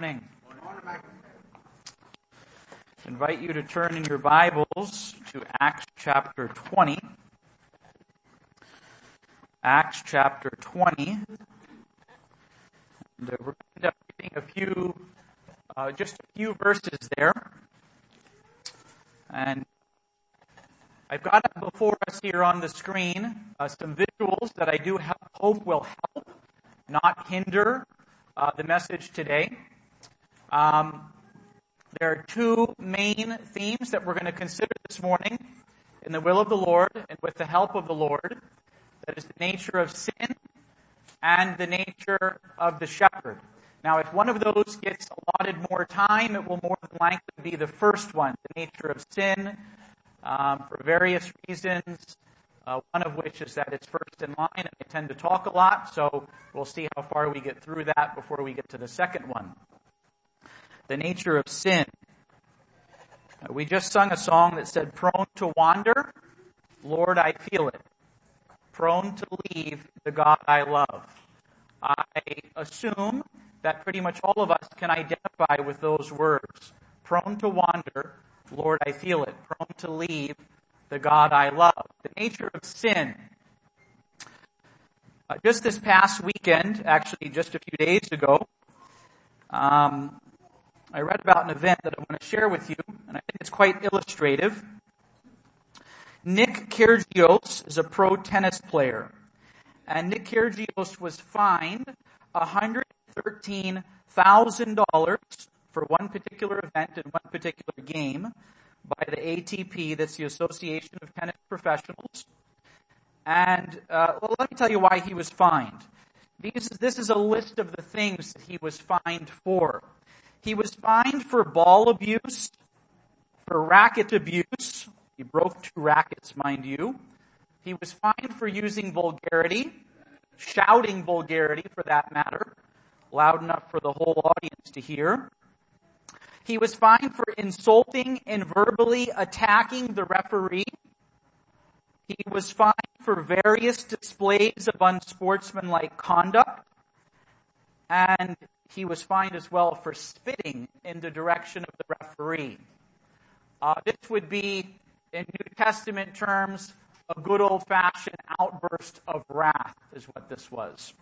morning. I invite you to turn in your Bibles to Acts chapter 20. Acts chapter 20. And uh, we're going to end up reading a few, uh, just a few verses there. And I've got before us here on the screen uh, some visuals that I do hope will help, not hinder, uh, the message today. Um, there are two main themes that we're going to consider this morning in the will of the Lord and with the help of the Lord. That is the nature of sin and the nature of the shepherd. Now, if one of those gets allotted more time, it will more than likely be the first one, the nature of sin, um, for various reasons. Uh, one of which is that it's first in line, and I tend to talk a lot, so we'll see how far we get through that before we get to the second one the nature of sin. Uh, we just sung a song that said, prone to wander, Lord, I feel it. Prone to leave the God I love. I assume that pretty much all of us can identify with those words. Prone to wander, Lord, I feel it. Prone to leave the God I love. The nature of sin. Uh, just this past weekend, actually just a few days ago, um, I read about an event that I want to share with you, and I think it's quite illustrative. Nick Kyrgios is a pro tennis player, and Nick Kyrgios was fined $113,000 for one particular event in one particular game by the ATP, that's the Association of Tennis Professionals. And uh, well, let me tell you why he was fined. These, this is a list of the things that he was fined for. He was fined for ball abuse, for racket abuse. He broke two rackets, mind you. He was fined for using vulgarity, shouting vulgarity for that matter, loud enough for the whole audience to hear. He was fined for insulting and verbally attacking the referee. He was fined for various displays of unsportsmanlike conduct. And he was fined as well for spitting in the direction of the referee. Uh, this would be, in New Testament terms, a good old fashioned outburst of wrath, is what this was.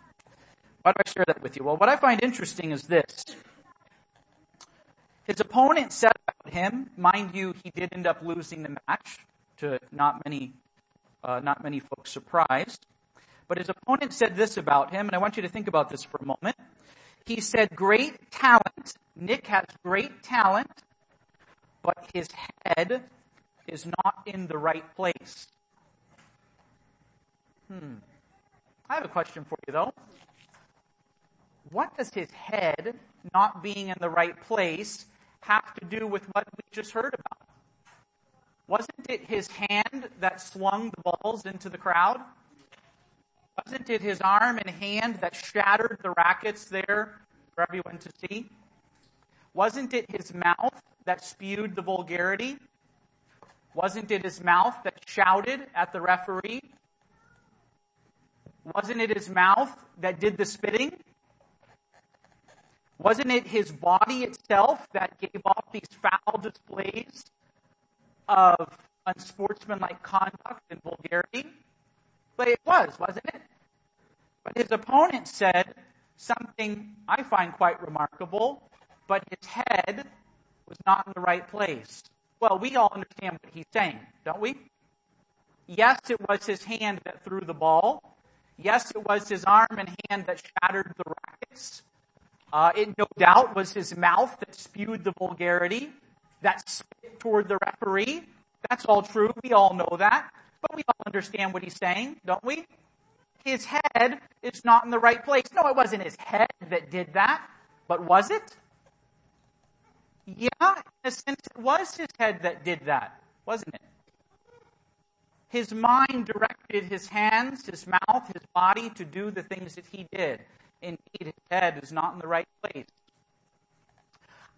Why do I share that with you? Well, what I find interesting is this. His opponent said about him, mind you, he did end up losing the match to not many, uh, not many folks' surprised. But his opponent said this about him, and I want you to think about this for a moment. He said, great talent. Nick has great talent, but his head is not in the right place. Hmm. I have a question for you though. What does his head not being in the right place have to do with what we just heard about? Wasn't it his hand that slung the balls into the crowd? Wasn't it his arm and hand that shattered the rackets there for everyone to see? Wasn't it his mouth that spewed the vulgarity? Wasn't it his mouth that shouted at the referee? Wasn't it his mouth that did the spitting? Wasn't it his body itself that gave off these foul displays of unsportsmanlike conduct and vulgarity? But it was, wasn't it? But his opponent said something I find quite remarkable, but his head was not in the right place. Well, we all understand what he's saying, don't we? Yes, it was his hand that threw the ball. Yes, it was his arm and hand that shattered the rackets. Uh, it no doubt was his mouth that spewed the vulgarity, that spit toward the referee. That's all true. We all know that. But we all understand what he's saying, don't we? His head is not in the right place. No, it wasn't his head that did that, but was it? Yeah, in a sense, it was his head that did that, wasn't it? His mind directed his hands, his mouth, his body to do the things that he did. Indeed, his head is not in the right place.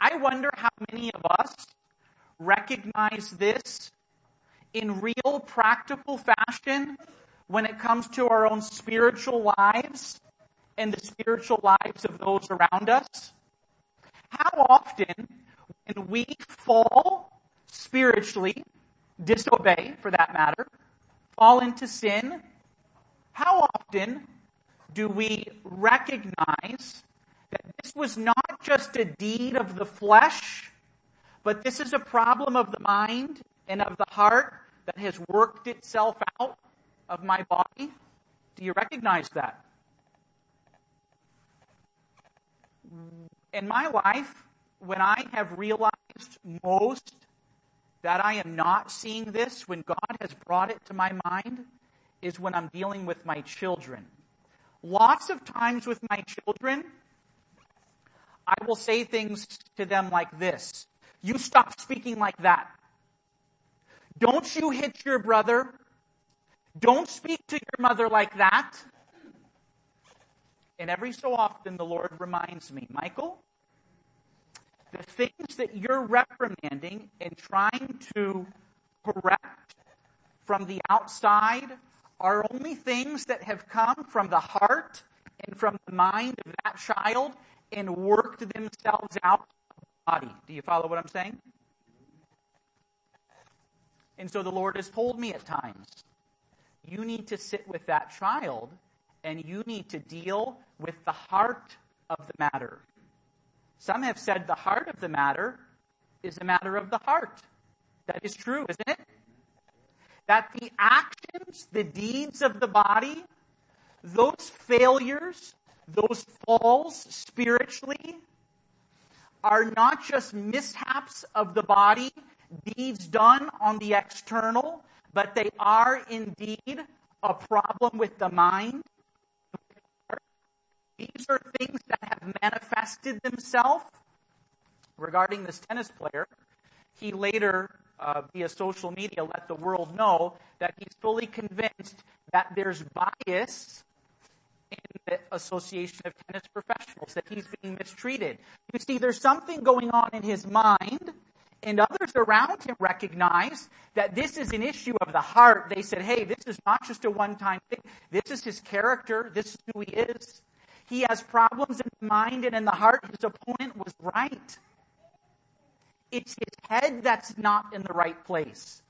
I wonder how many of us recognize this in real practical fashion when it comes to our own spiritual lives and the spiritual lives of those around us. How often when we fall spiritually, disobey for that matter, fall into sin, how often do we recognize that this was not just a deed of the flesh, but this is a problem of the mind and of the heart that has worked itself out of my body? Do you recognize that? In my life, when I have realized most that I am not seeing this, when God has brought it to my mind, is when I'm dealing with my children. Lots of times with my children, I will say things to them like this. You stop speaking like that. Don't you hit your brother. Don't speak to your mother like that. And every so often the Lord reminds me, Michael, the things that you're reprimanding and trying to correct from the outside are only things that have come from the heart and from the mind of that child and worked themselves out of the body. Do you follow what I'm saying? And so the Lord has told me at times, you need to sit with that child and you need to deal with the heart of the matter. Some have said the heart of the matter is a matter of the heart. That is true, isn't it? That the actions, the deeds of the body, those failures, those falls spiritually are not just mishaps of the body, deeds done on the external, but they are indeed a problem with the mind. These are things that have manifested themselves regarding this tennis player. He later, uh, via social media, let the world know that he's fully convinced that there's bias in the Association of Tennis Professionals, that he's being mistreated. You see, there's something going on in his mind, and others around him recognize that this is an issue of the heart. They said, hey, this is not just a one-time thing. This is his character. This is who he is. He has problems in the mind and in the heart. His opponent was right. It's his head that's not in the right place.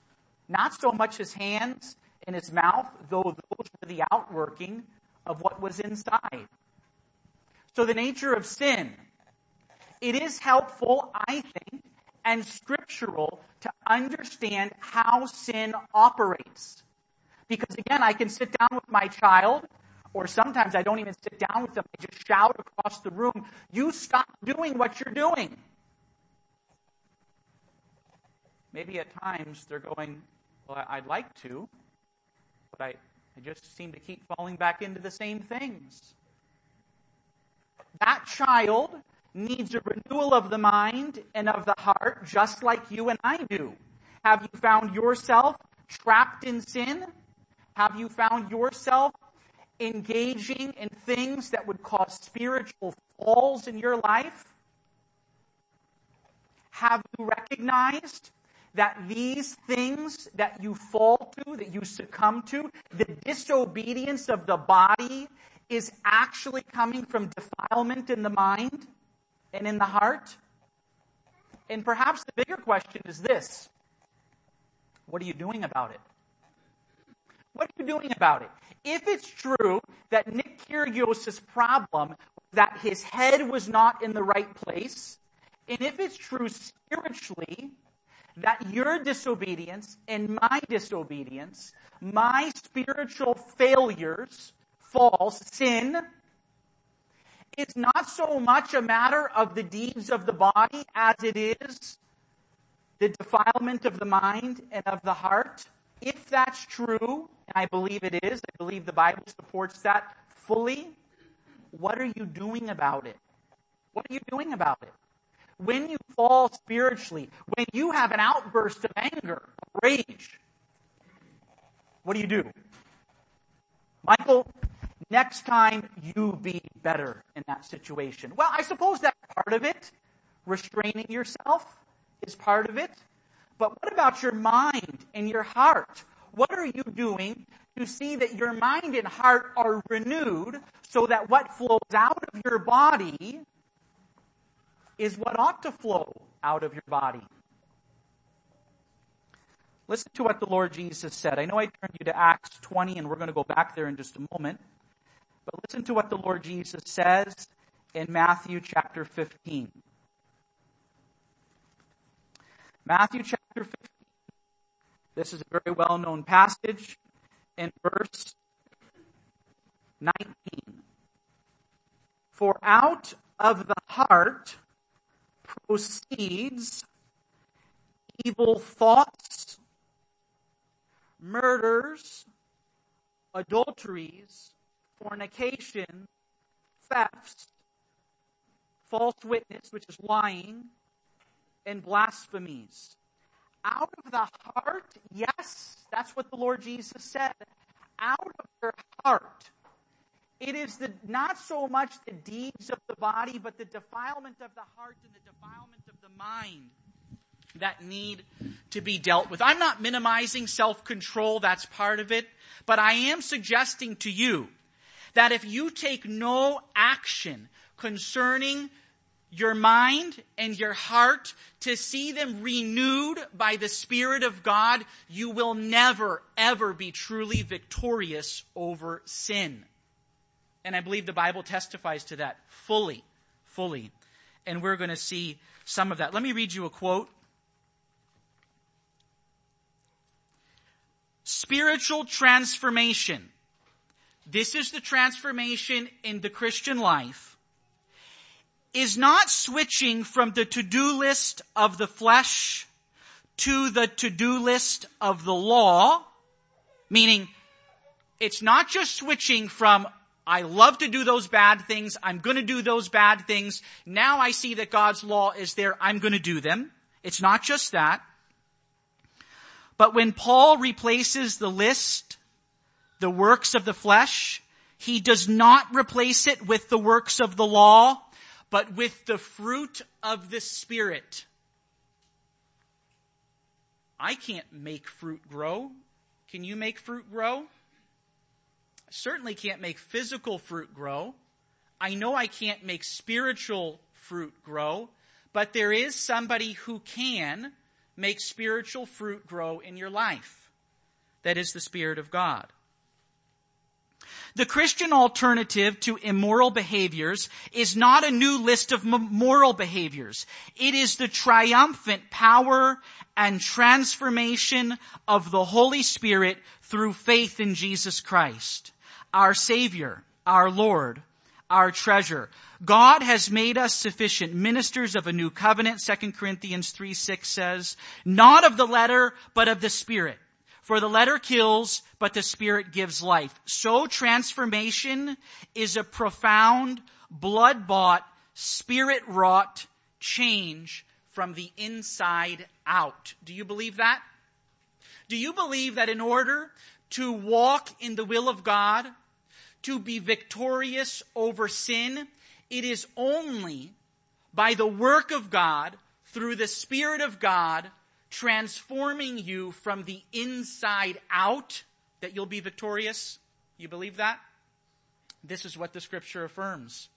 Not so much his hands and his mouth, though those were the outworking of what was inside. So the nature of sin. It is helpful, I think, and scriptural to understand how sin operates. Because again, I can sit down with my child, or sometimes I don't even sit down with them. I just shout across the room, you stop doing what you're doing. Maybe at times they're going, well, I'd like to, but I, I just seem to keep falling back into the same things. That child needs a renewal of the mind and of the heart, just like you and I do. Have you found yourself trapped in sin? Have you found yourself engaging in things that would cause spiritual falls in your life? Have you recognized that these things that you fall to, that you succumb to, the disobedience of the body is actually coming from defilement in the mind and in the heart? And perhaps the bigger question is this. What are you doing about it? What are you doing about it? If it's true that Nick Kyrgios' problem that his head was not in the right place, and if it's true spiritually that your disobedience and my disobedience, my spiritual failures, false, sin, is not so much a matter of the deeds of the body as it is the defilement of the mind and of the heart. If that's true, and I believe it is, I believe the Bible supports that fully, what are you doing about it? What are you doing about it? when you fall spiritually, when you have an outburst of anger, rage, what do you do? Michael, next time you be better in that situation. Well, I suppose that's part of it. Restraining yourself is part of it. But what about your mind and your heart? What are you doing to see that your mind and heart are renewed so that what flows out of your body is what ought to flow out of your body. Listen to what the Lord Jesus said. I know I turned you to Acts 20 and we're going to go back there in just a moment. But listen to what the Lord Jesus says in Matthew chapter 15. Matthew chapter 15. This is a very well known passage in verse 19. For out of the heart proceeds evil thoughts, murders, adulteries, fornication, thefts, false witness, which is lying, and blasphemies. Out of the heart, yes, that's what the Lord Jesus said. Out of your heart. It is the, not so much the deeds of the body, but the defilement of the heart and the defilement of the mind that need to be dealt with. I'm not minimizing self-control, that's part of it, but I am suggesting to you that if you take no action concerning your mind and your heart to see them renewed by the Spirit of God, you will never, ever be truly victorious over sin. And I believe the Bible testifies to that fully, fully. And we're going to see some of that. Let me read you a quote. Spiritual transformation this is the transformation in the Christian life, is not switching from the to-do list of the flesh to the to-do list of the law, meaning it's not just switching from I love to do those bad things. I'm going to do those bad things. Now I see that God's law is there. I'm going to do them. It's not just that. But when Paul replaces the list the works of the flesh. He does not replace it with the works of the law, but with the fruit of the Spirit. I can't make fruit grow. Can you make fruit grow? I certainly can't make physical fruit grow. I know I can't make spiritual fruit grow, but there is somebody who can make spiritual fruit grow in your life. That is the Spirit of God. The Christian alternative to immoral behaviors is not a new list of moral behaviors. It is the triumphant power and transformation of the Holy Spirit through faith in Jesus Christ, our Savior, our Lord, our treasure. God has made us sufficient ministers of a new covenant, 2 Corinthians 3, 6 says, not of the letter, but of the Spirit. For the letter kills, but the spirit gives life. So transformation is a profound, blood-bought, spirit-wrought change from the inside out. Do you believe that? Do you believe that in order to walk in the will of God, to be victorious over sin, it is only by the work of God, through the Spirit of God, transforming you from the inside out that you'll be victorious? You believe that? This is what the scripture affirms.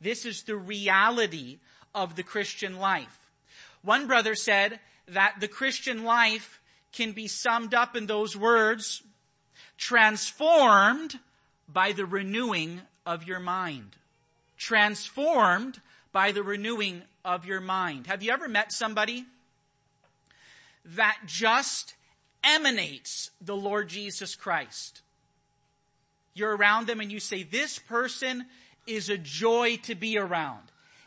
This is the reality of the Christian life. One brother said that the Christian life can be summed up in those words, transformed by the renewing of your mind. Transformed by the renewing of your mind. Have you ever met somebody that just emanates the Lord Jesus Christ. You're around them and you say, this person is a joy to be around.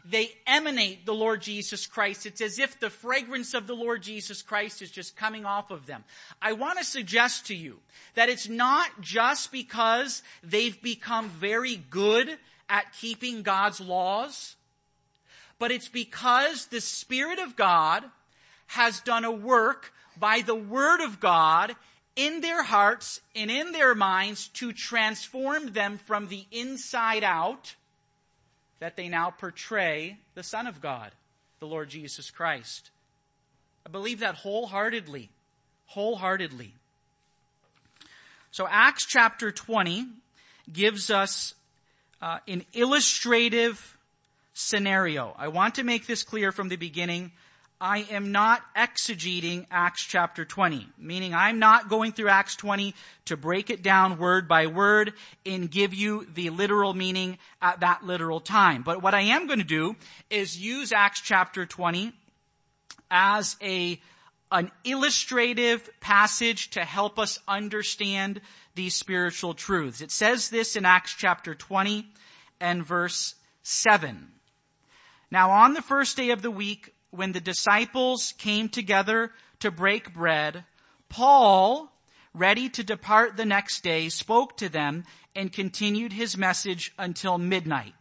They emanate the Lord Jesus Christ. It's as if the fragrance of the Lord Jesus Christ is just coming off of them. I want to suggest to you that it's not just because they've become very good at keeping God's laws, but it's because the Spirit of God has done a work by the Word of God in their hearts and in their minds to transform them from the inside out that they now portray the Son of God, the Lord Jesus Christ. I believe that wholeheartedly. Wholeheartedly. So Acts chapter 20 gives us uh, an illustrative scenario. I want to make this clear from the beginning. I am not exegeting Acts chapter 20, meaning I'm not going through Acts 20 to break it down word by word and give you the literal meaning at that literal time. But what I am going to do is use Acts chapter 20 as a, an illustrative passage to help us understand these spiritual truths. It says this in Acts chapter 20 and verse 7. Now on the first day of the week, when the disciples came together to break bread, Paul, ready to depart the next day, spoke to them and continued his message until midnight.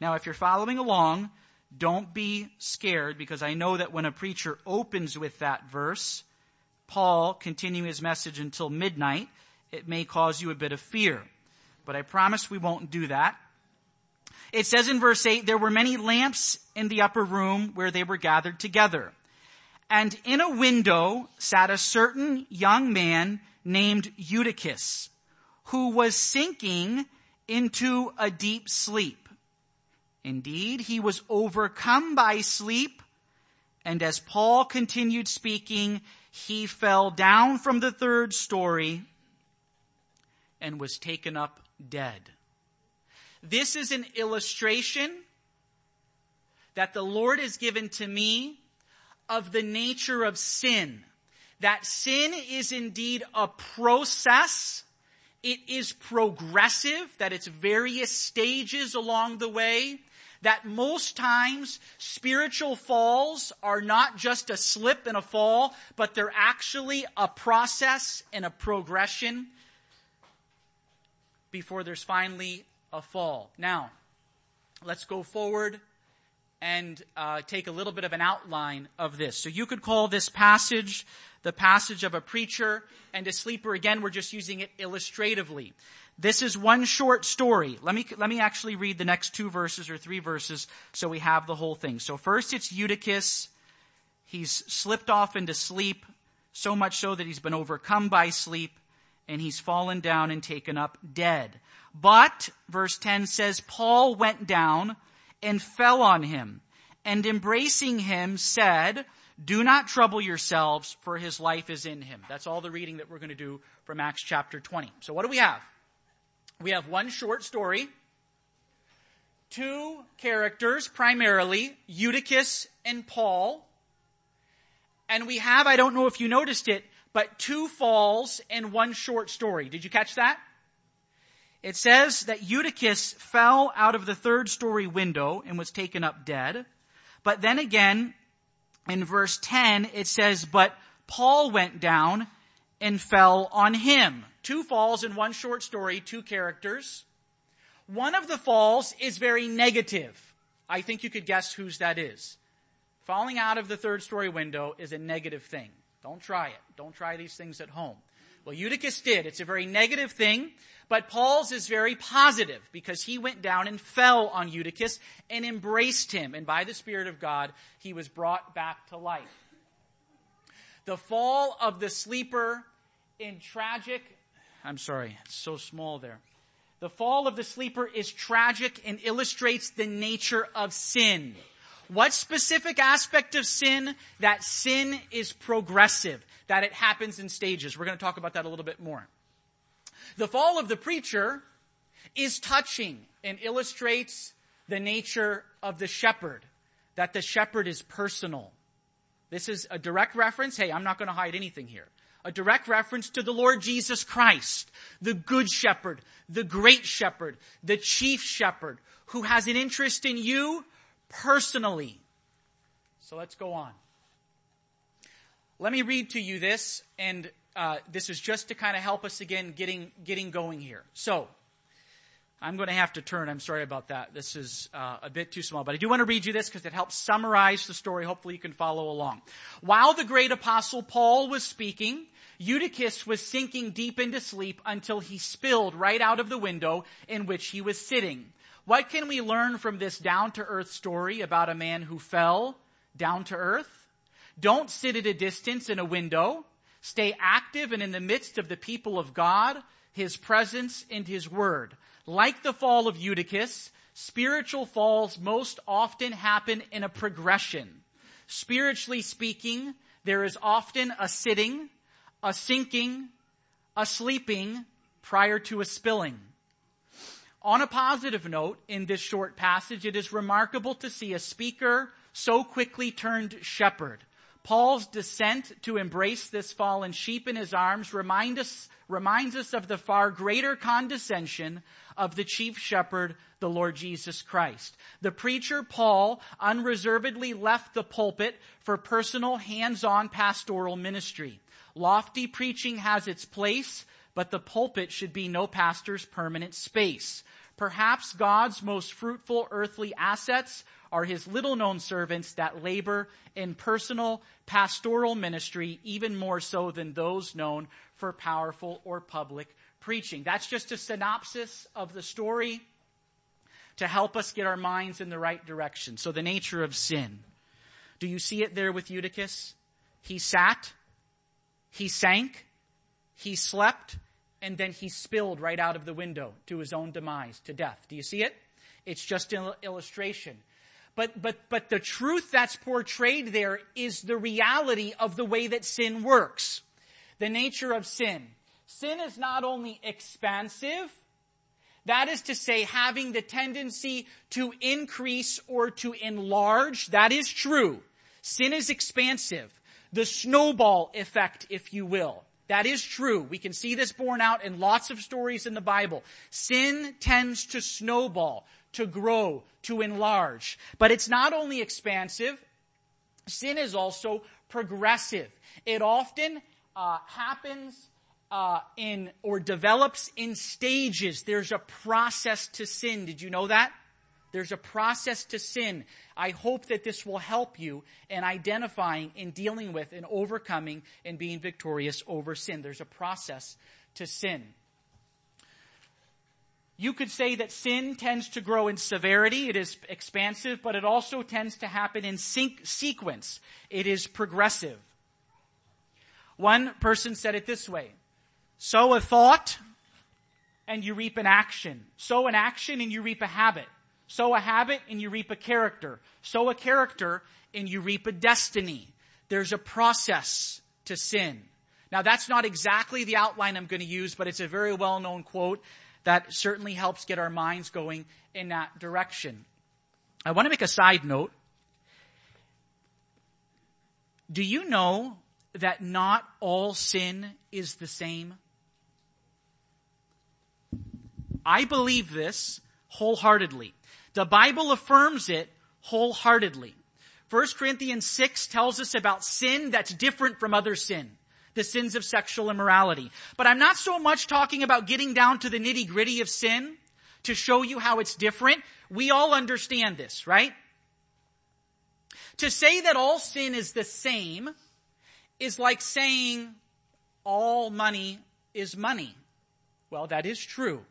Now, if you're following along, don't be scared because I know that when a preacher opens with that verse, Paul continuing his message until midnight, it may cause you a bit of fear. But I promise we won't do that. It says in verse 8, there were many lamps in the upper room where they were gathered together. And in a window sat a certain young man named Eutychus, who was sinking into a deep sleep. Indeed, he was overcome by sleep, and as Paul continued speaking, he fell down from the third story and was taken up dead. This is an illustration that the Lord has given to me of the nature of sin. That sin is indeed a process. It is progressive, that it's various stages along the way. That most times spiritual falls are not just a slip and a fall, but they're actually a process and a progression before there's finally a fall. Now, let's go forward and uh, take a little bit of an outline of this. So you could call this passage the passage of a preacher and a sleeper. Again, we're just using it illustratively. This is one short story. Let me, let me actually read the next two verses or three verses so we have the whole thing. So first it's Eutychus. He's slipped off into sleep, so much so that he's been overcome by sleep and he's fallen down and taken up dead. But, verse 10 says, Paul went down and fell on him and embracing him said, do not trouble yourselves for his life is in him. That's all the reading that we're going to do from Acts chapter 20. So what do we have? We have one short story, two characters, primarily Eutychus and Paul, and we have, I don't know if you noticed it, but two falls and one short story. Did you catch that? It says that Eutychus fell out of the third story window and was taken up dead. But then again, in verse 10, it says, but Paul went down and fell on him. Two falls in one short story, two characters. One of the falls is very negative. I think you could guess whose that is. Falling out of the third story window is a negative thing. Don't try it. Don't try these things at home. Well, Eutychus did. It's a very negative thing. But Paul's is very positive because he went down and fell on Eutychus and embraced him. And by the Spirit of God, he was brought back to life. The fall of the sleeper in tragic, I'm sorry, it's so small there. The fall of the sleeper is tragic and illustrates the nature of sin. What specific aspect of sin? That sin is progressive, that it happens in stages. We're going to talk about that a little bit more. The fall of the preacher is touching and illustrates the nature of the shepherd, that the shepherd is personal. This is a direct reference. Hey, I'm not going to hide anything here. A direct reference to the Lord Jesus Christ, the good shepherd, the great shepherd, the chief shepherd, who has an interest in you personally. So let's go on. Let me read to you this and uh, this is just to kind of help us again getting getting going here. So I'm going to have to turn. I'm sorry about that. This is uh, a bit too small, but I do want to read you this because it helps summarize the story. Hopefully, you can follow along. While the great apostle Paul was speaking, Eutychus was sinking deep into sleep until he spilled right out of the window in which he was sitting. What can we learn from this down to earth story about a man who fell down to earth? Don't sit at a distance in a window. Stay active and in the midst of the people of God, His presence and His word. Like the fall of Eutychus, spiritual falls most often happen in a progression. Spiritually speaking, there is often a sitting, a sinking, a sleeping prior to a spilling. On a positive note, in this short passage, it is remarkable to see a speaker so quickly turned shepherd. Paul's descent to embrace this fallen sheep in his arms remind us, reminds us of the far greater condescension of the chief shepherd, the Lord Jesus Christ. The preacher, Paul, unreservedly left the pulpit for personal hands-on pastoral ministry. Lofty preaching has its place, but the pulpit should be no pastor's permanent space. Perhaps God's most fruitful earthly assets are his little known servants that labor in personal pastoral ministry, even more so than those known for powerful or public preaching. That's just a synopsis of the story to help us get our minds in the right direction. So the nature of sin. Do you see it there with Eutychus? He sat, he sank, he slept, and then he spilled right out of the window to his own demise, to death. Do you see it? It's just an illustration. But, but, but the truth that's portrayed there is the reality of the way that sin works. The nature of sin. Sin is not only expansive, that is to say, having the tendency to increase or to enlarge. That is true. Sin is expansive. The snowball effect, if you will. That is true. We can see this borne out in lots of stories in the Bible. Sin tends to snowball, to grow, to enlarge. But it's not only expansive, sin is also progressive. It often uh, happens uh, in or develops in stages. There's a process to sin. Did you know that? There's a process to sin. I hope that this will help you in identifying, in dealing with, and overcoming and being victorious over sin. There's a process to sin. You could say that sin tends to grow in severity. It is expansive, but it also tends to happen in sync- sequence. It is progressive. One person said it this way. Sow a thought and you reap an action. Sow an action and you reap a habit. Sow a habit and you reap a character. Sow a character and you reap a destiny. There's a process to sin. Now that's not exactly the outline I'm going to use, but it's a very well-known quote that certainly helps get our minds going in that direction. I want to make a side note. Do you know that not all sin is the same? I believe this wholeheartedly. The Bible affirms it wholeheartedly. 1 Corinthians 6 tells us about sin that's different from other sin. The sins of sexual immorality. But I'm not so much talking about getting down to the nitty gritty of sin to show you how it's different. We all understand this, right? To say that all sin is the same is like saying all money is money. Well, that is true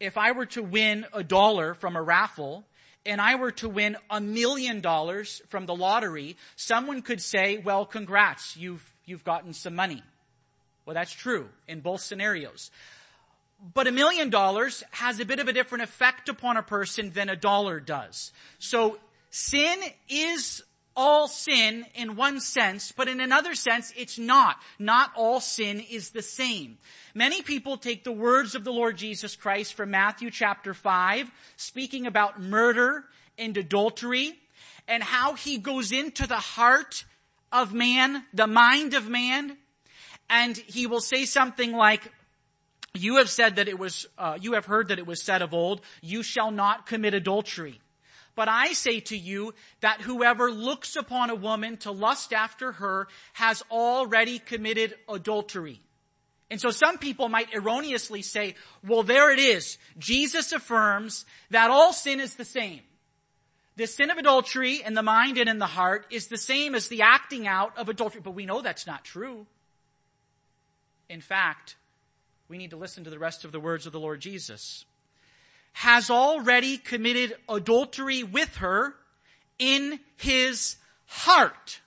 if I were to win a dollar from a raffle and I were to win a million dollars from the lottery, someone could say, well, congrats, you've, you've gotten some money. Well, that's true in both scenarios. But a million dollars has a bit of a different effect upon a person than a dollar does. So sin is all sin in one sense, but in another sense, it's not. Not all sin is the same. Many people take the words of the Lord Jesus Christ from Matthew chapter 5, speaking about murder and adultery, and how he goes into the heart of man, the mind of man, and he will say something like, you have said that it was, uh, you have heard that it was said of old, you shall not commit adultery. But I say to you that whoever looks upon a woman to lust after her has already committed adultery. And so some people might erroneously say, well, there it is. Jesus affirms that all sin is the same. The sin of adultery in the mind and in the heart is the same as the acting out of adultery. But we know that's not true. In fact, we need to listen to the rest of the words of the Lord Jesus has already committed adultery with her in his heart.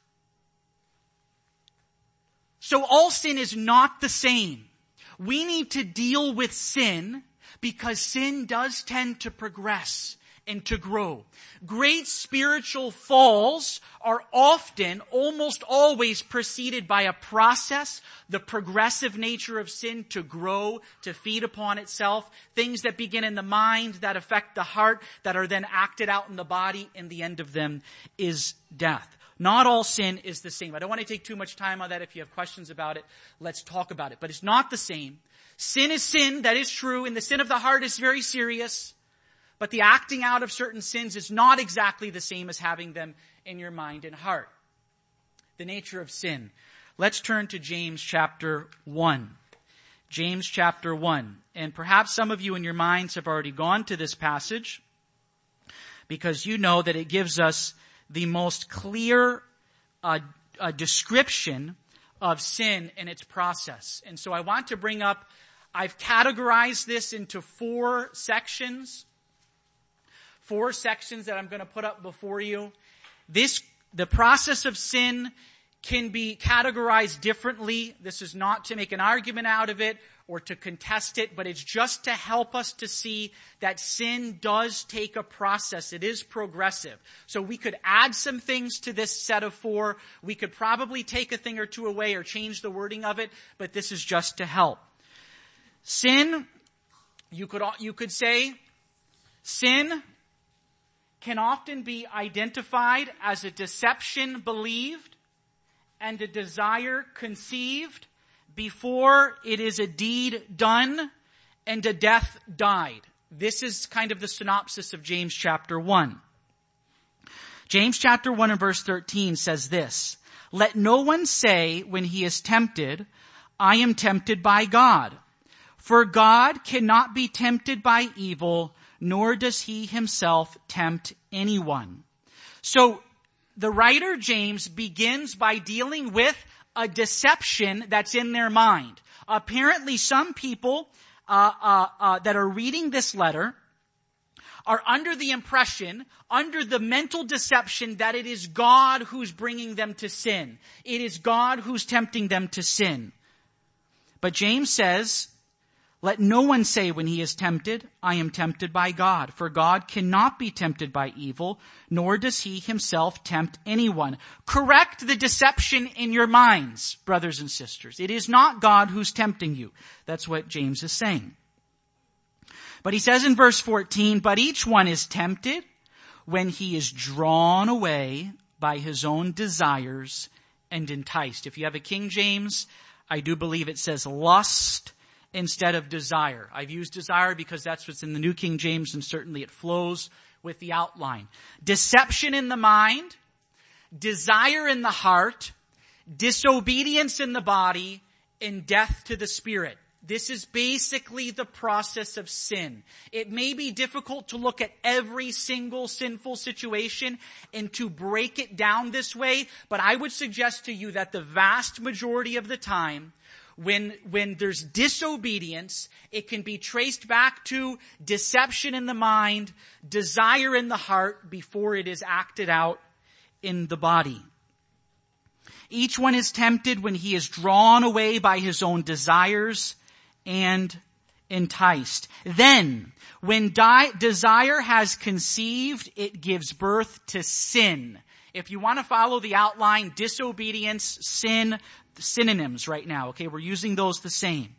So all sin is not the same. We need to deal with sin because sin does tend to progress and to grow. Great spiritual falls are often, almost always preceded by a process, the progressive nature of sin to grow, to feed upon itself, things that begin in the mind, that affect the heart, that are then acted out in the body, and the end of them is death. Not all sin is the same. I don't want to take too much time on that. If you have questions about it, let's talk about it. But it's not the same. Sin is sin, that is true, and the sin of the heart is very serious. But the acting out of certain sins is not exactly the same as having them in your mind and heart. The nature of sin. Let's turn to James chapter 1. James chapter 1. And perhaps some of you in your minds have already gone to this passage because you know that it gives us the most clear uh, uh, description of sin and its process. And so I want to bring up, I've categorized this into four sections four sections that I'm going to put up before you. This, the process of sin can be categorized differently. This is not to make an argument out of it or to contest it, but it's just to help us to see that sin does take a process. It is progressive. So we could add some things to this set of four. We could probably take a thing or two away or change the wording of it, but this is just to help. Sin, you could, you could say, sin can often be identified as a deception believed and a desire conceived before it is a deed done and a death died. This is kind of the synopsis of James chapter 1. James chapter 1 and verse 13 says this, Let no one say when he is tempted, I am tempted by God. For God cannot be tempted by evil, nor does he himself tempt anyone. So the writer James begins by dealing with a deception that's in their mind. Apparently some people uh, uh, uh, that are reading this letter are under the impression, under the mental deception that it is God who's bringing them to sin. It is God who's tempting them to sin. But James says, let no one say when he is tempted, I am tempted by God, for God cannot be tempted by evil, nor does he himself tempt anyone. Correct the deception in your minds, brothers and sisters. It is not God who's tempting you. That's what James is saying. But he says in verse 14, but each one is tempted when he is drawn away by his own desires and enticed. If you have a King James, I do believe it says lust instead of desire. I've used desire because that's what's in the New King James and certainly it flows with the outline. Deception in the mind, desire in the heart, disobedience in the body, and death to the spirit. This is basically the process of sin. It may be difficult to look at every single sinful situation and to break it down this way, but I would suggest to you that the vast majority of the time, when, when there's disobedience, it can be traced back to deception in the mind, desire in the heart before it is acted out in the body. Each one is tempted when he is drawn away by his own desires and enticed. Then, when di- desire has conceived, it gives birth to sin. If you want to follow the outline, disobedience, sin, synonyms right now, okay? We're using those the same.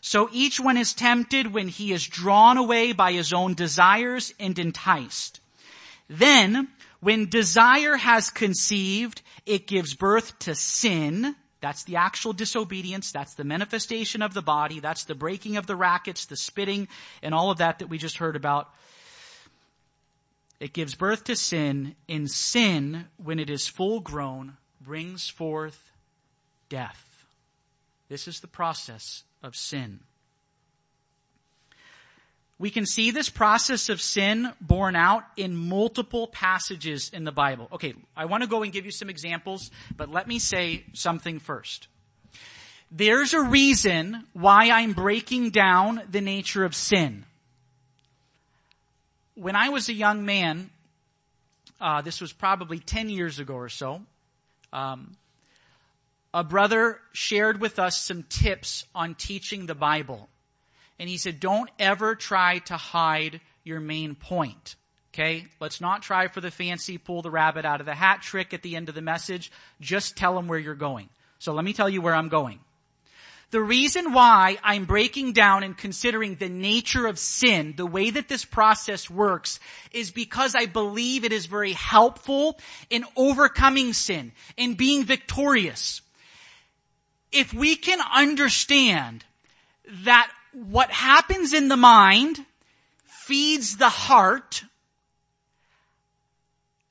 So each one is tempted when he is drawn away by his own desires and enticed. Then, when desire has conceived, it gives birth to sin. That's the actual disobedience. That's the manifestation of the body. That's the breaking of the rackets, the spitting, and all of that that we just heard about. It gives birth to sin, and sin, when it is full grown, brings forth death. This is the process of sin. We can see this process of sin borne out in multiple passages in the Bible. Okay, I want to go and give you some examples, but let me say something first. There's a reason why I'm breaking down the nature of sin. When I was a young man, uh, this was probably 10 years ago or so, um, a brother shared with us some tips on teaching the Bible. And he said, don't ever try to hide your main point. Okay? Let's not try for the fancy pull the rabbit out of the hat trick at the end of the message. Just tell them where you're going. So let me tell you where I'm going. The reason why I'm breaking down and considering the nature of sin, the way that this process works, is because I believe it is very helpful in overcoming sin, in being victorious. If we can understand that what happens in the mind feeds the heart,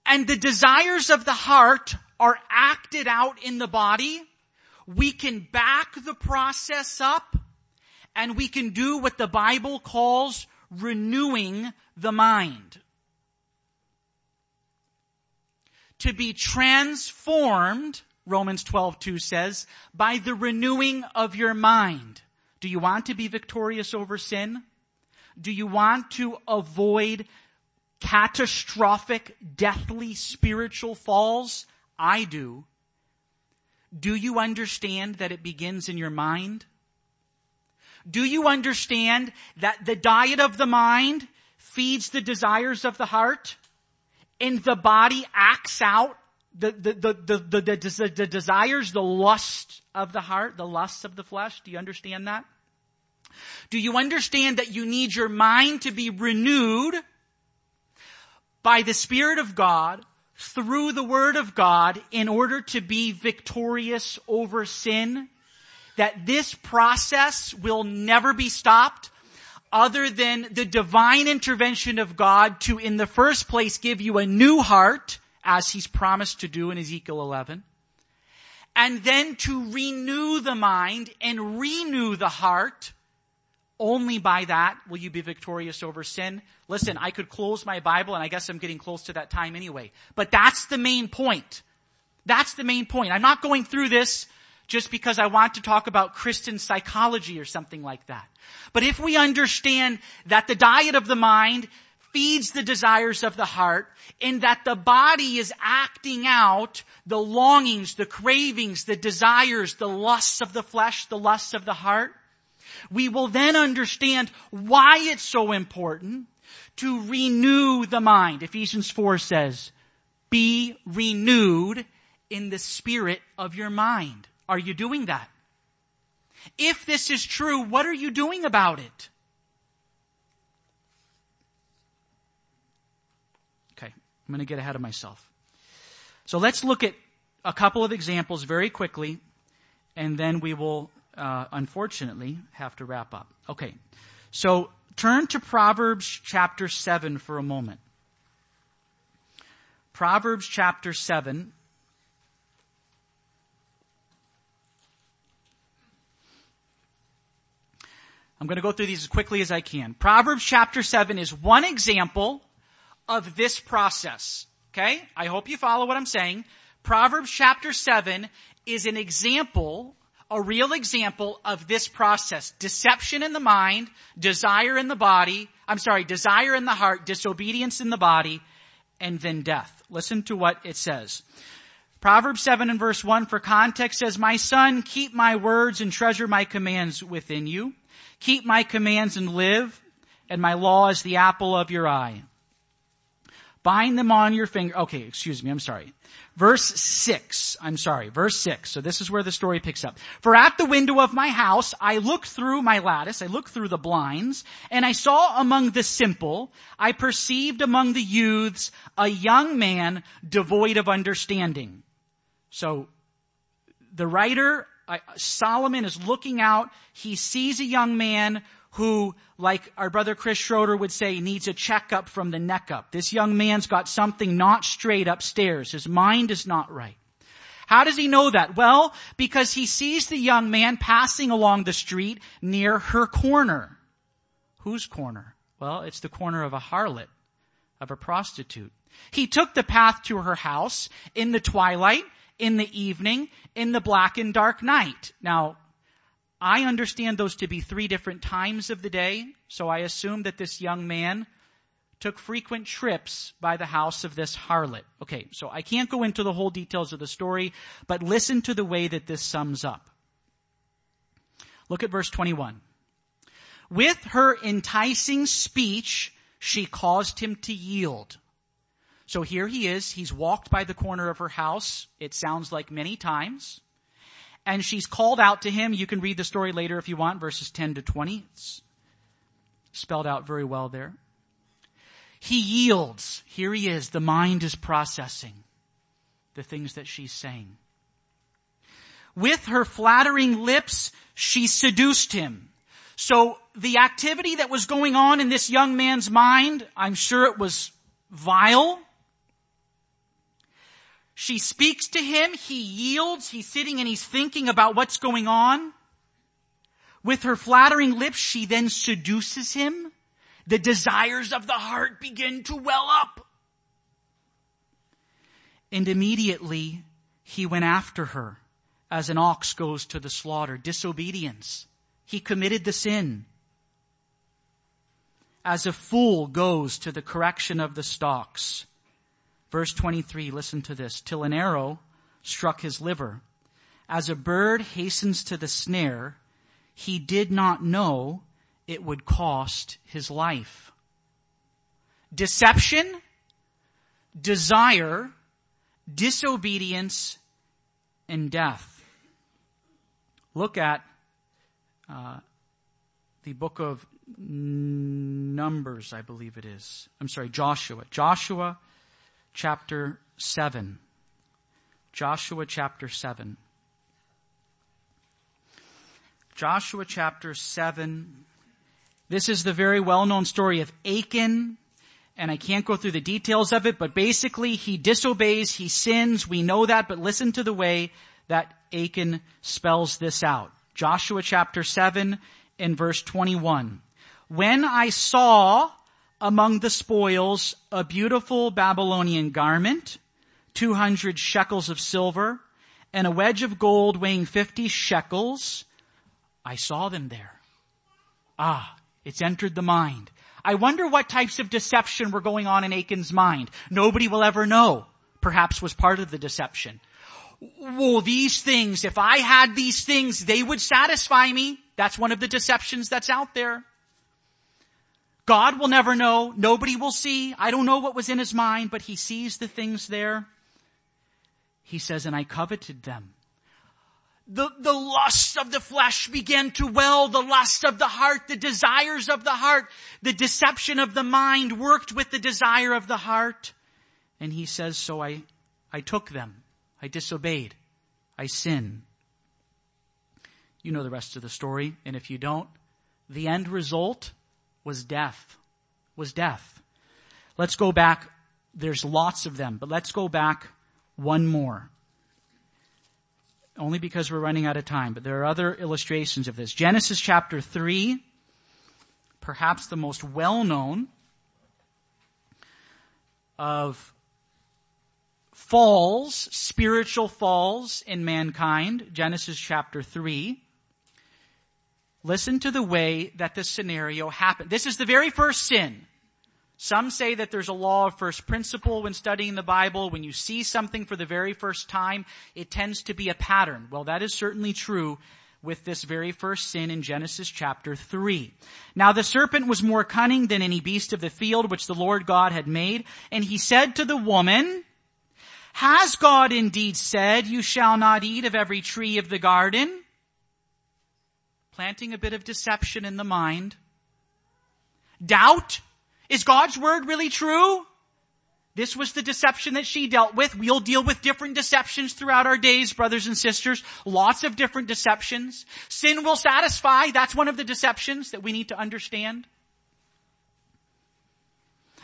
and the desires of the heart are acted out in the body, we can back the process up and we can do what the Bible calls renewing the mind. To be transformed, Romans 12:2 says, by the renewing of your mind. Do you want to be victorious over sin? Do you want to avoid catastrophic, deathly spiritual falls? I do. Do you understand that it begins in your mind? Do you understand that the diet of the mind feeds the desires of the heart and the body acts out the, the, the, the, the, desires, the lust of the heart, the lusts of the flesh? Do you understand that? Do you understand that you need your mind to be renewed by the Spirit of God through the Word of God in order to be victorious over sin, that this process will never be stopped other than the divine intervention of God to in the first place give you a new heart as He's promised to do in Ezekiel 11 and then to renew the mind and renew the heart only by that will you be victorious over sin. Listen, I could close my Bible and I guess I'm getting close to that time anyway. But that's the main point. That's the main point. I'm not going through this just because I want to talk about Christian psychology or something like that. But if we understand that the diet of the mind feeds the desires of the heart in that the body is acting out the longings, the cravings, the desires, the lusts of the flesh, the lusts of the heart, we will then understand why it's so important to renew the mind. Ephesians 4 says, be renewed in the spirit of your mind. Are you doing that? If this is true, what are you doing about it? Okay, I'm going to get ahead of myself. So let's look at a couple of examples very quickly, and then we will uh, unfortunately, have to wrap up. Okay. So turn to Proverbs chapter 7 for a moment. Proverbs chapter 7. I'm going to go through these as quickly as I can. Proverbs chapter 7 is one example of this process. Okay? I hope you follow what I'm saying. Proverbs chapter 7 is an example a real example of this process. Deception in the mind, desire in the body, I'm sorry, desire in the heart, disobedience in the body, and then death. Listen to what it says. Proverbs 7 and verse 1 for context says, My son, keep my words and treasure my commands within you. Keep my commands and live, and my law is the apple of your eye. Bind them on your finger. Okay, excuse me, I'm sorry. Verse 6, I'm sorry, verse 6. So this is where the story picks up. For at the window of my house, I looked through my lattice, I looked through the blinds, and I saw among the simple, I perceived among the youths a young man devoid of understanding. So, the writer, Solomon is looking out, he sees a young man who, like our brother Chris Schroeder would say, needs a checkup from the neck up. This young man's got something not straight upstairs. His mind is not right. How does he know that? Well, because he sees the young man passing along the street near her corner. Whose corner? Well, it's the corner of a harlot, of a prostitute. He took the path to her house in the twilight, in the evening, in the black and dark night. Now, I understand those to be three different times of the day, so I assume that this young man took frequent trips by the house of this harlot. Okay, so I can't go into the whole details of the story, but listen to the way that this sums up. Look at verse 21. With her enticing speech, she caused him to yield. So here he is. He's walked by the corner of her house. It sounds like many times. And she's called out to him. You can read the story later if you want, verses 10 to 20. It's spelled out very well there. He yields. Here he is. The mind is processing the things that she's saying. With her flattering lips, she seduced him. So the activity that was going on in this young man's mind, I'm sure it was vile. She speaks to him, he yields, he's sitting and he's thinking about what's going on. With her flattering lips, she then seduces him. The desires of the heart begin to well up. And immediately he went after her as an ox goes to the slaughter. Disobedience. He committed the sin. As a fool goes to the correction of the stocks. Verse 23, listen to this. Till an arrow struck his liver. As a bird hastens to the snare, he did not know it would cost his life. Deception, desire, disobedience, and death. Look at uh, the book of Numbers, I believe it is. I'm sorry, Joshua. Joshua chapter 7. Joshua chapter 7. Joshua chapter 7. This is the very well-known story of Achan, and I can't go through the details of it, but basically he disobeys, he sins, we know that, but listen to the way that Achan spells this out. Joshua chapter 7 and verse 21. When I saw among the spoils a beautiful Babylonian garment, 200 shekels of silver, and a wedge of gold weighing 50 shekels, I saw them there. Ah, it's entered the mind. I wonder what types of deception were going on in Achan's mind. Nobody will ever know. Perhaps was part of the deception well, these things, if I had these things, they would satisfy me. That's one of the deceptions that's out there. God will never know. Nobody will see. I don't know what was in his mind, but he sees the things there. He says, and I coveted them. The, the lusts of the flesh began to well, the lusts of the heart, the desires of the heart, the deception of the mind worked with the desire of the heart. And he says, so I, I took them. I disobeyed. I sinned. You know the rest of the story, and if you don't, the end result was death. Was death. Let's go back. There's lots of them, but let's go back one more. Only because we're running out of time, but there are other illustrations of this. Genesis chapter 3, perhaps the most well known of falls, spiritual falls in mankind, Genesis chapter 3. Listen to the way that the scenario happened. This is the very first sin. Some say that there's a law of first principle when studying the Bible. When you see something for the very first time, it tends to be a pattern. Well, that is certainly true with this very first sin in Genesis chapter 3. Now the serpent was more cunning than any beast of the field which the Lord God had made, and he said to the woman, has God indeed said, you shall not eat of every tree of the garden? Planting a bit of deception in the mind. Doubt? Is God's word really true? This was the deception that she dealt with. We'll deal with different deceptions throughout our days, brothers and sisters. Lots of different deceptions. Sin will satisfy. That's one of the deceptions that we need to understand.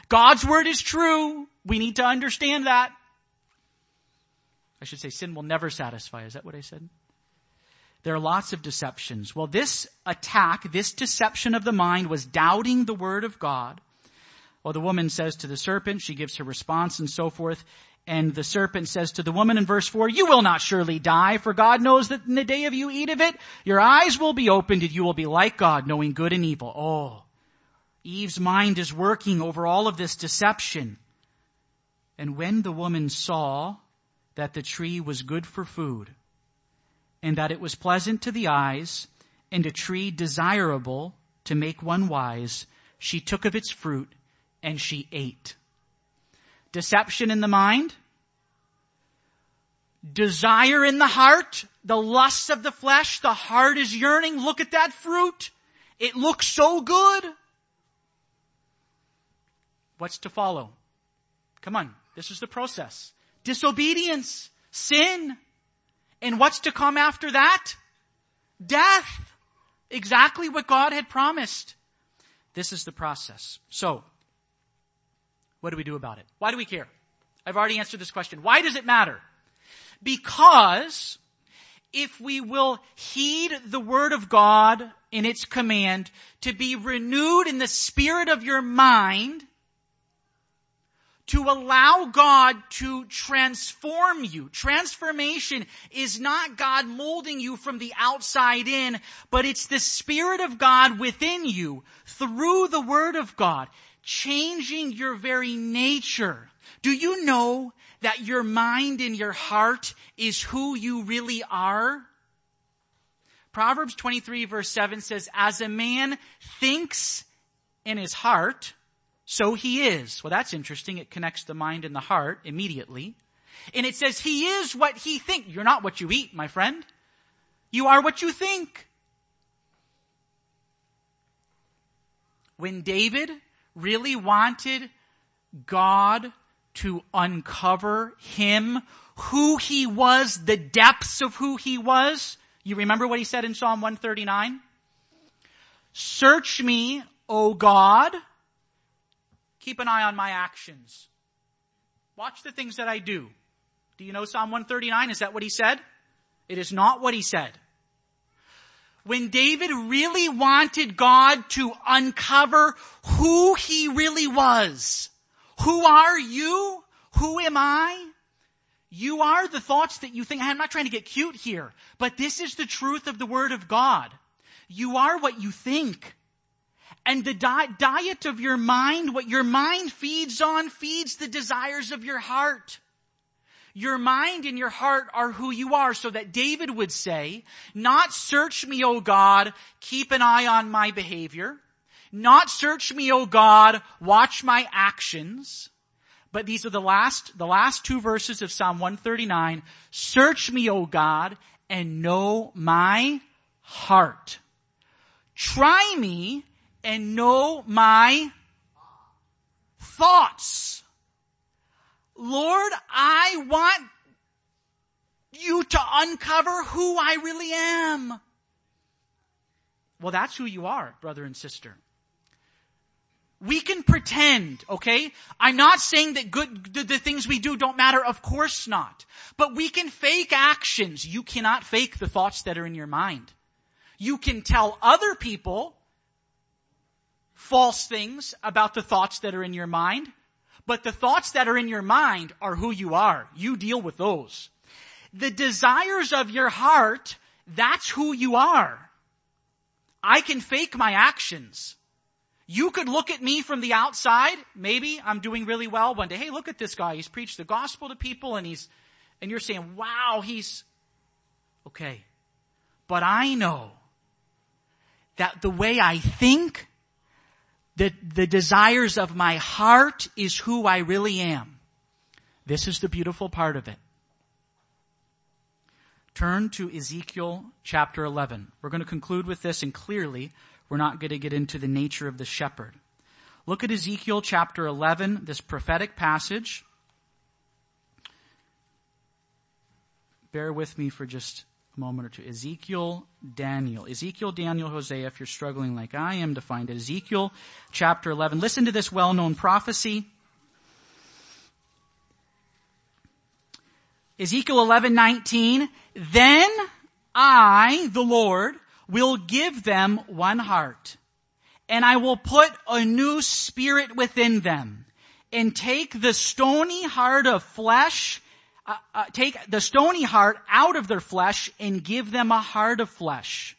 God's word is true. We need to understand that. I should say sin will never satisfy. Is that what I said? There are lots of deceptions. Well, this attack, this deception of the mind was doubting the word of God. Well, the woman says to the serpent, she gives her response and so forth. And the serpent says to the woman in verse 4, You will not surely die, for God knows that in the day of you eat of it, your eyes will be opened and you will be like God, knowing good and evil. Oh, Eve's mind is working over all of this deception. And when the woman saw that the tree was good for food and that it was pleasant to the eyes and a tree desirable to make one wise, she took of its fruit and she ate. Deception in the mind, desire in the heart, the lusts of the flesh, the heart is yearning. Look at that fruit. It looks so good. What's to follow? Come on. This is the process. Disobedience, sin. And what's to come after that? Death. Exactly what God had promised. This is the process. So, what do we do about it? Why do we care? I've already answered this question. Why does it matter? Because if we will heed the word of God in its command to be renewed in the spirit of your mind, to allow God to transform you. Transformation is not God molding you from the outside in, but it's the Spirit of God within you through the Word of God, changing your very nature. Do you know that your mind and your heart is who you really are? Proverbs 23 verse 7 says, as a man thinks in his heart, so he is. Well, that's interesting. It connects the mind and the heart immediately. And it says he is what he thinks. You're not what you eat, my friend. You are what you think. When David really wanted God to uncover him, who he was, the depths of who he was, you remember what he said in Psalm 139? Search me, O God, Keep an eye on my actions. Watch the things that I do. Do you know Psalm 139? Is that what he said? It is not what he said. When David really wanted God to uncover who he really was. Who are you? Who am I? You are the thoughts that you think. I'm not trying to get cute here, but this is the truth of the word of God. You are what you think. And the di- diet of your mind, what your mind feeds on, feeds the desires of your heart. Your mind and your heart are who you are so that David would say, not search me, O God, keep an eye on my behavior. Not search me, O God, watch my actions. But these are the last, the last two verses of Psalm 139. Search me, O God, and know my heart. Try me and know my thoughts. Lord, I want you to uncover who I really am. Well, that's who you are, brother and sister. We can pretend, okay? I'm not saying that good, the, the, things we do don't matter, of course not. But we can fake actions. You cannot fake the thoughts that are in your mind. You can tell other people false things about the thoughts that are in your mind, but the thoughts that are in your mind are who you are. You deal with those. The desires of your heart, that's who you are. I can fake my actions. You could look at me from the outside. Maybe I'm doing really well one day. Hey, look at this guy. He's preached the gospel to people and he's, and you're saying, wow, he's, okay. But I know that the way I think the, the desires of my heart is who I really am. This is the beautiful part of it. Turn to Ezekiel chapter 11. We're going to conclude with this and clearly we're not going to get into the nature of the shepherd. Look at Ezekiel chapter 11, this prophetic passage. Bear with me for just a moment or two. Ezekiel, Daniel. Ezekiel, Daniel, Hosea, if you're struggling like I am to find it. Ezekiel chapter 11. Listen to this well-known prophecy. Ezekiel 11, 19. Then I, the Lord, will give them one heart and I will put a new spirit within them and take the stony heart of flesh uh, uh, take the stony heart out of their flesh and give them a heart of flesh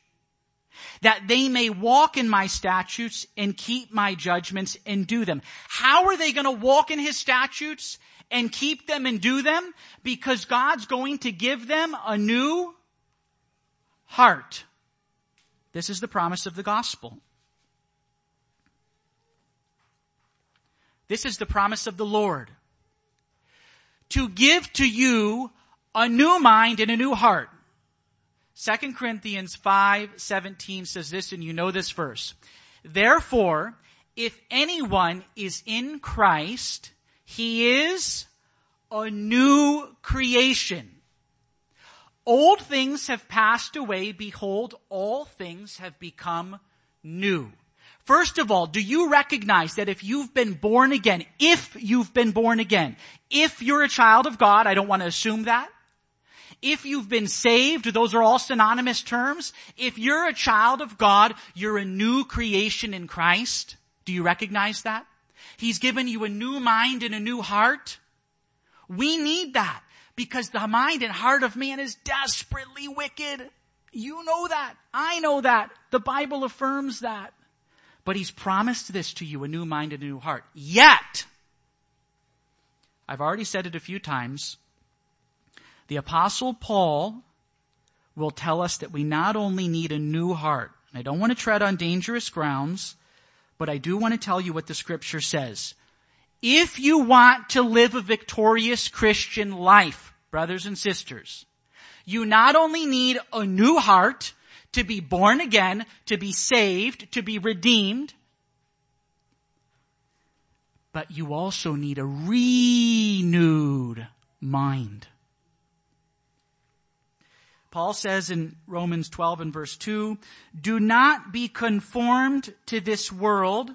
that they may walk in my statutes and keep my judgments and do them. How are they going to walk in his statutes and keep them and do them? Because God's going to give them a new heart. This is the promise of the gospel. This is the promise of the Lord. To give to you a new mind and a new heart. 2 Corinthians 5, 17 says this, and you know this verse. Therefore, if anyone is in Christ, he is a new creation. Old things have passed away. Behold, all things have become new. First of all, do you recognize that if you've been born again, if you've been born again, if you're a child of God, I don't want to assume that, if you've been saved, those are all synonymous terms. If you're a child of God, you're a new creation in Christ. Do you recognize that? He's given you a new mind and a new heart. We need that because the mind and heart of man is desperately wicked. You know that. I know that. The Bible affirms that. But he's promised this to you, a new mind and a new heart. Yet, I've already said it a few times, the apostle Paul will tell us that we not only need a new heart, I don't want to tread on dangerous grounds, but I do want to tell you what the scripture says. If you want to live a victorious Christian life, brothers and sisters, you not only need a new heart to be born again, to be saved, to be redeemed, but you also need a renewed mind. Paul says in Romans 12 and verse 2, do not be conformed to this world,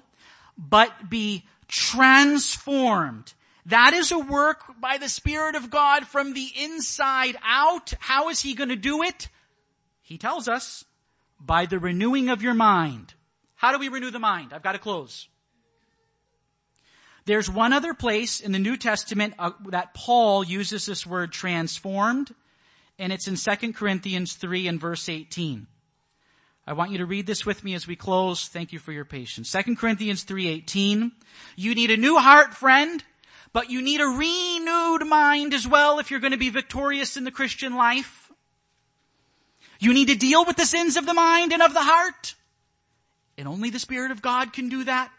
but be transformed. That is a work by the Spirit of God from the inside out. How is he going to do it? He tells us, by the renewing of your mind. How do we renew the mind? I've got to close. There's one other place in the New Testament uh, that Paul uses this word transformed and it's in 2 Corinthians 3 and verse 18. I want you to read this with me as we close. Thank you for your patience. 2 Corinthians 3:18. You need a new heart, friend, but you need a renewed mind as well if you're going to be victorious in the Christian life. You need to deal with the sins of the mind and of the heart. And only the Spirit of God can do that.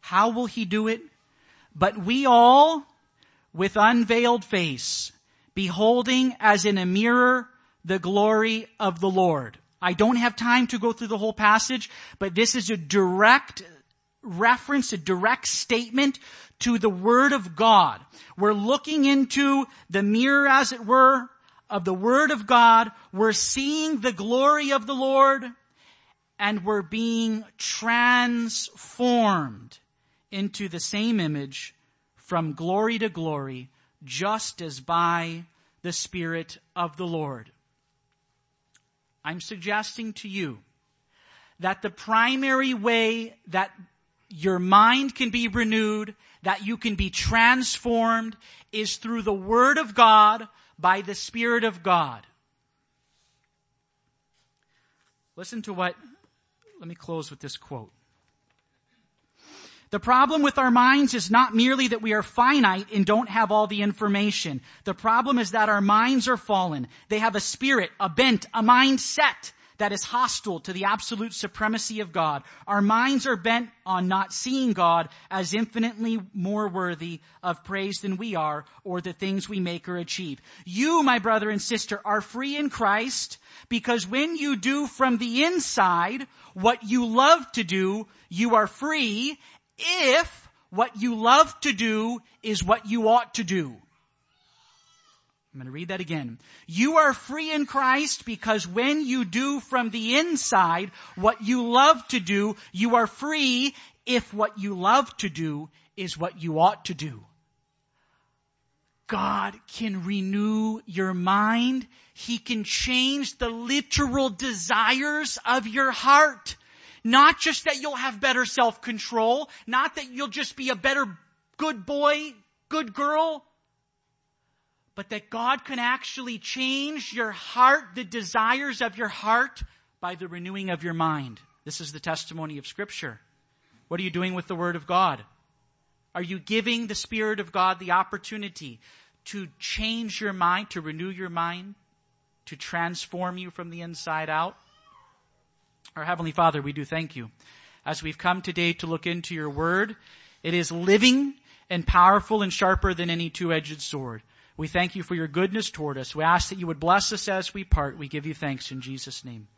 How will He do it? But we all, with unveiled face, beholding as in a mirror the glory of the Lord. I don't have time to go through the whole passage, but this is a direct reference, a direct statement to the Word of God. We're looking into the mirror, as it were, of the Word of God. We're seeing the glory of the Lord and we're being transformed into the same image from glory to glory just as by the Spirit of the Lord. I'm suggesting to you that the primary way that your mind can be renewed, that you can be transformed is through the Word of God by the Spirit of God. Listen to what, let me close with this quote. The problem with our minds is not merely that we are finite and don't have all the information. The problem is that our minds are fallen. They have a spirit, a bent, a mindset that is hostile to the absolute supremacy of God. Our minds are bent on not seeing God as infinitely more worthy of praise than we are or the things we make or achieve. You, my brother and sister, are free in Christ because when you do from the inside what you love to do, you are free if what you love to do is what you ought to do. I'm going to read that again. You are free in Christ because when you do from the inside what you love to do, you are free if what you love to do is what you ought to do. God can renew your mind. He can change the literal desires of your heart. Not just that you'll have better self-control, not that you'll just be a better good boy, good girl, but that God can actually change your heart, the desires of your heart by the renewing of your mind. This is the testimony of scripture. What are you doing with the word of God? Are you giving the Spirit of God the opportunity to change your mind, to renew your mind, to transform you from the inside out? Our Heavenly Father, we do thank you. As we've come today to look into your word, It is living and powerful and sharper than any two-edged sword. We thank you for your goodness toward us. We ask that you would bless us as we part. We give you thanks in Jesus' name.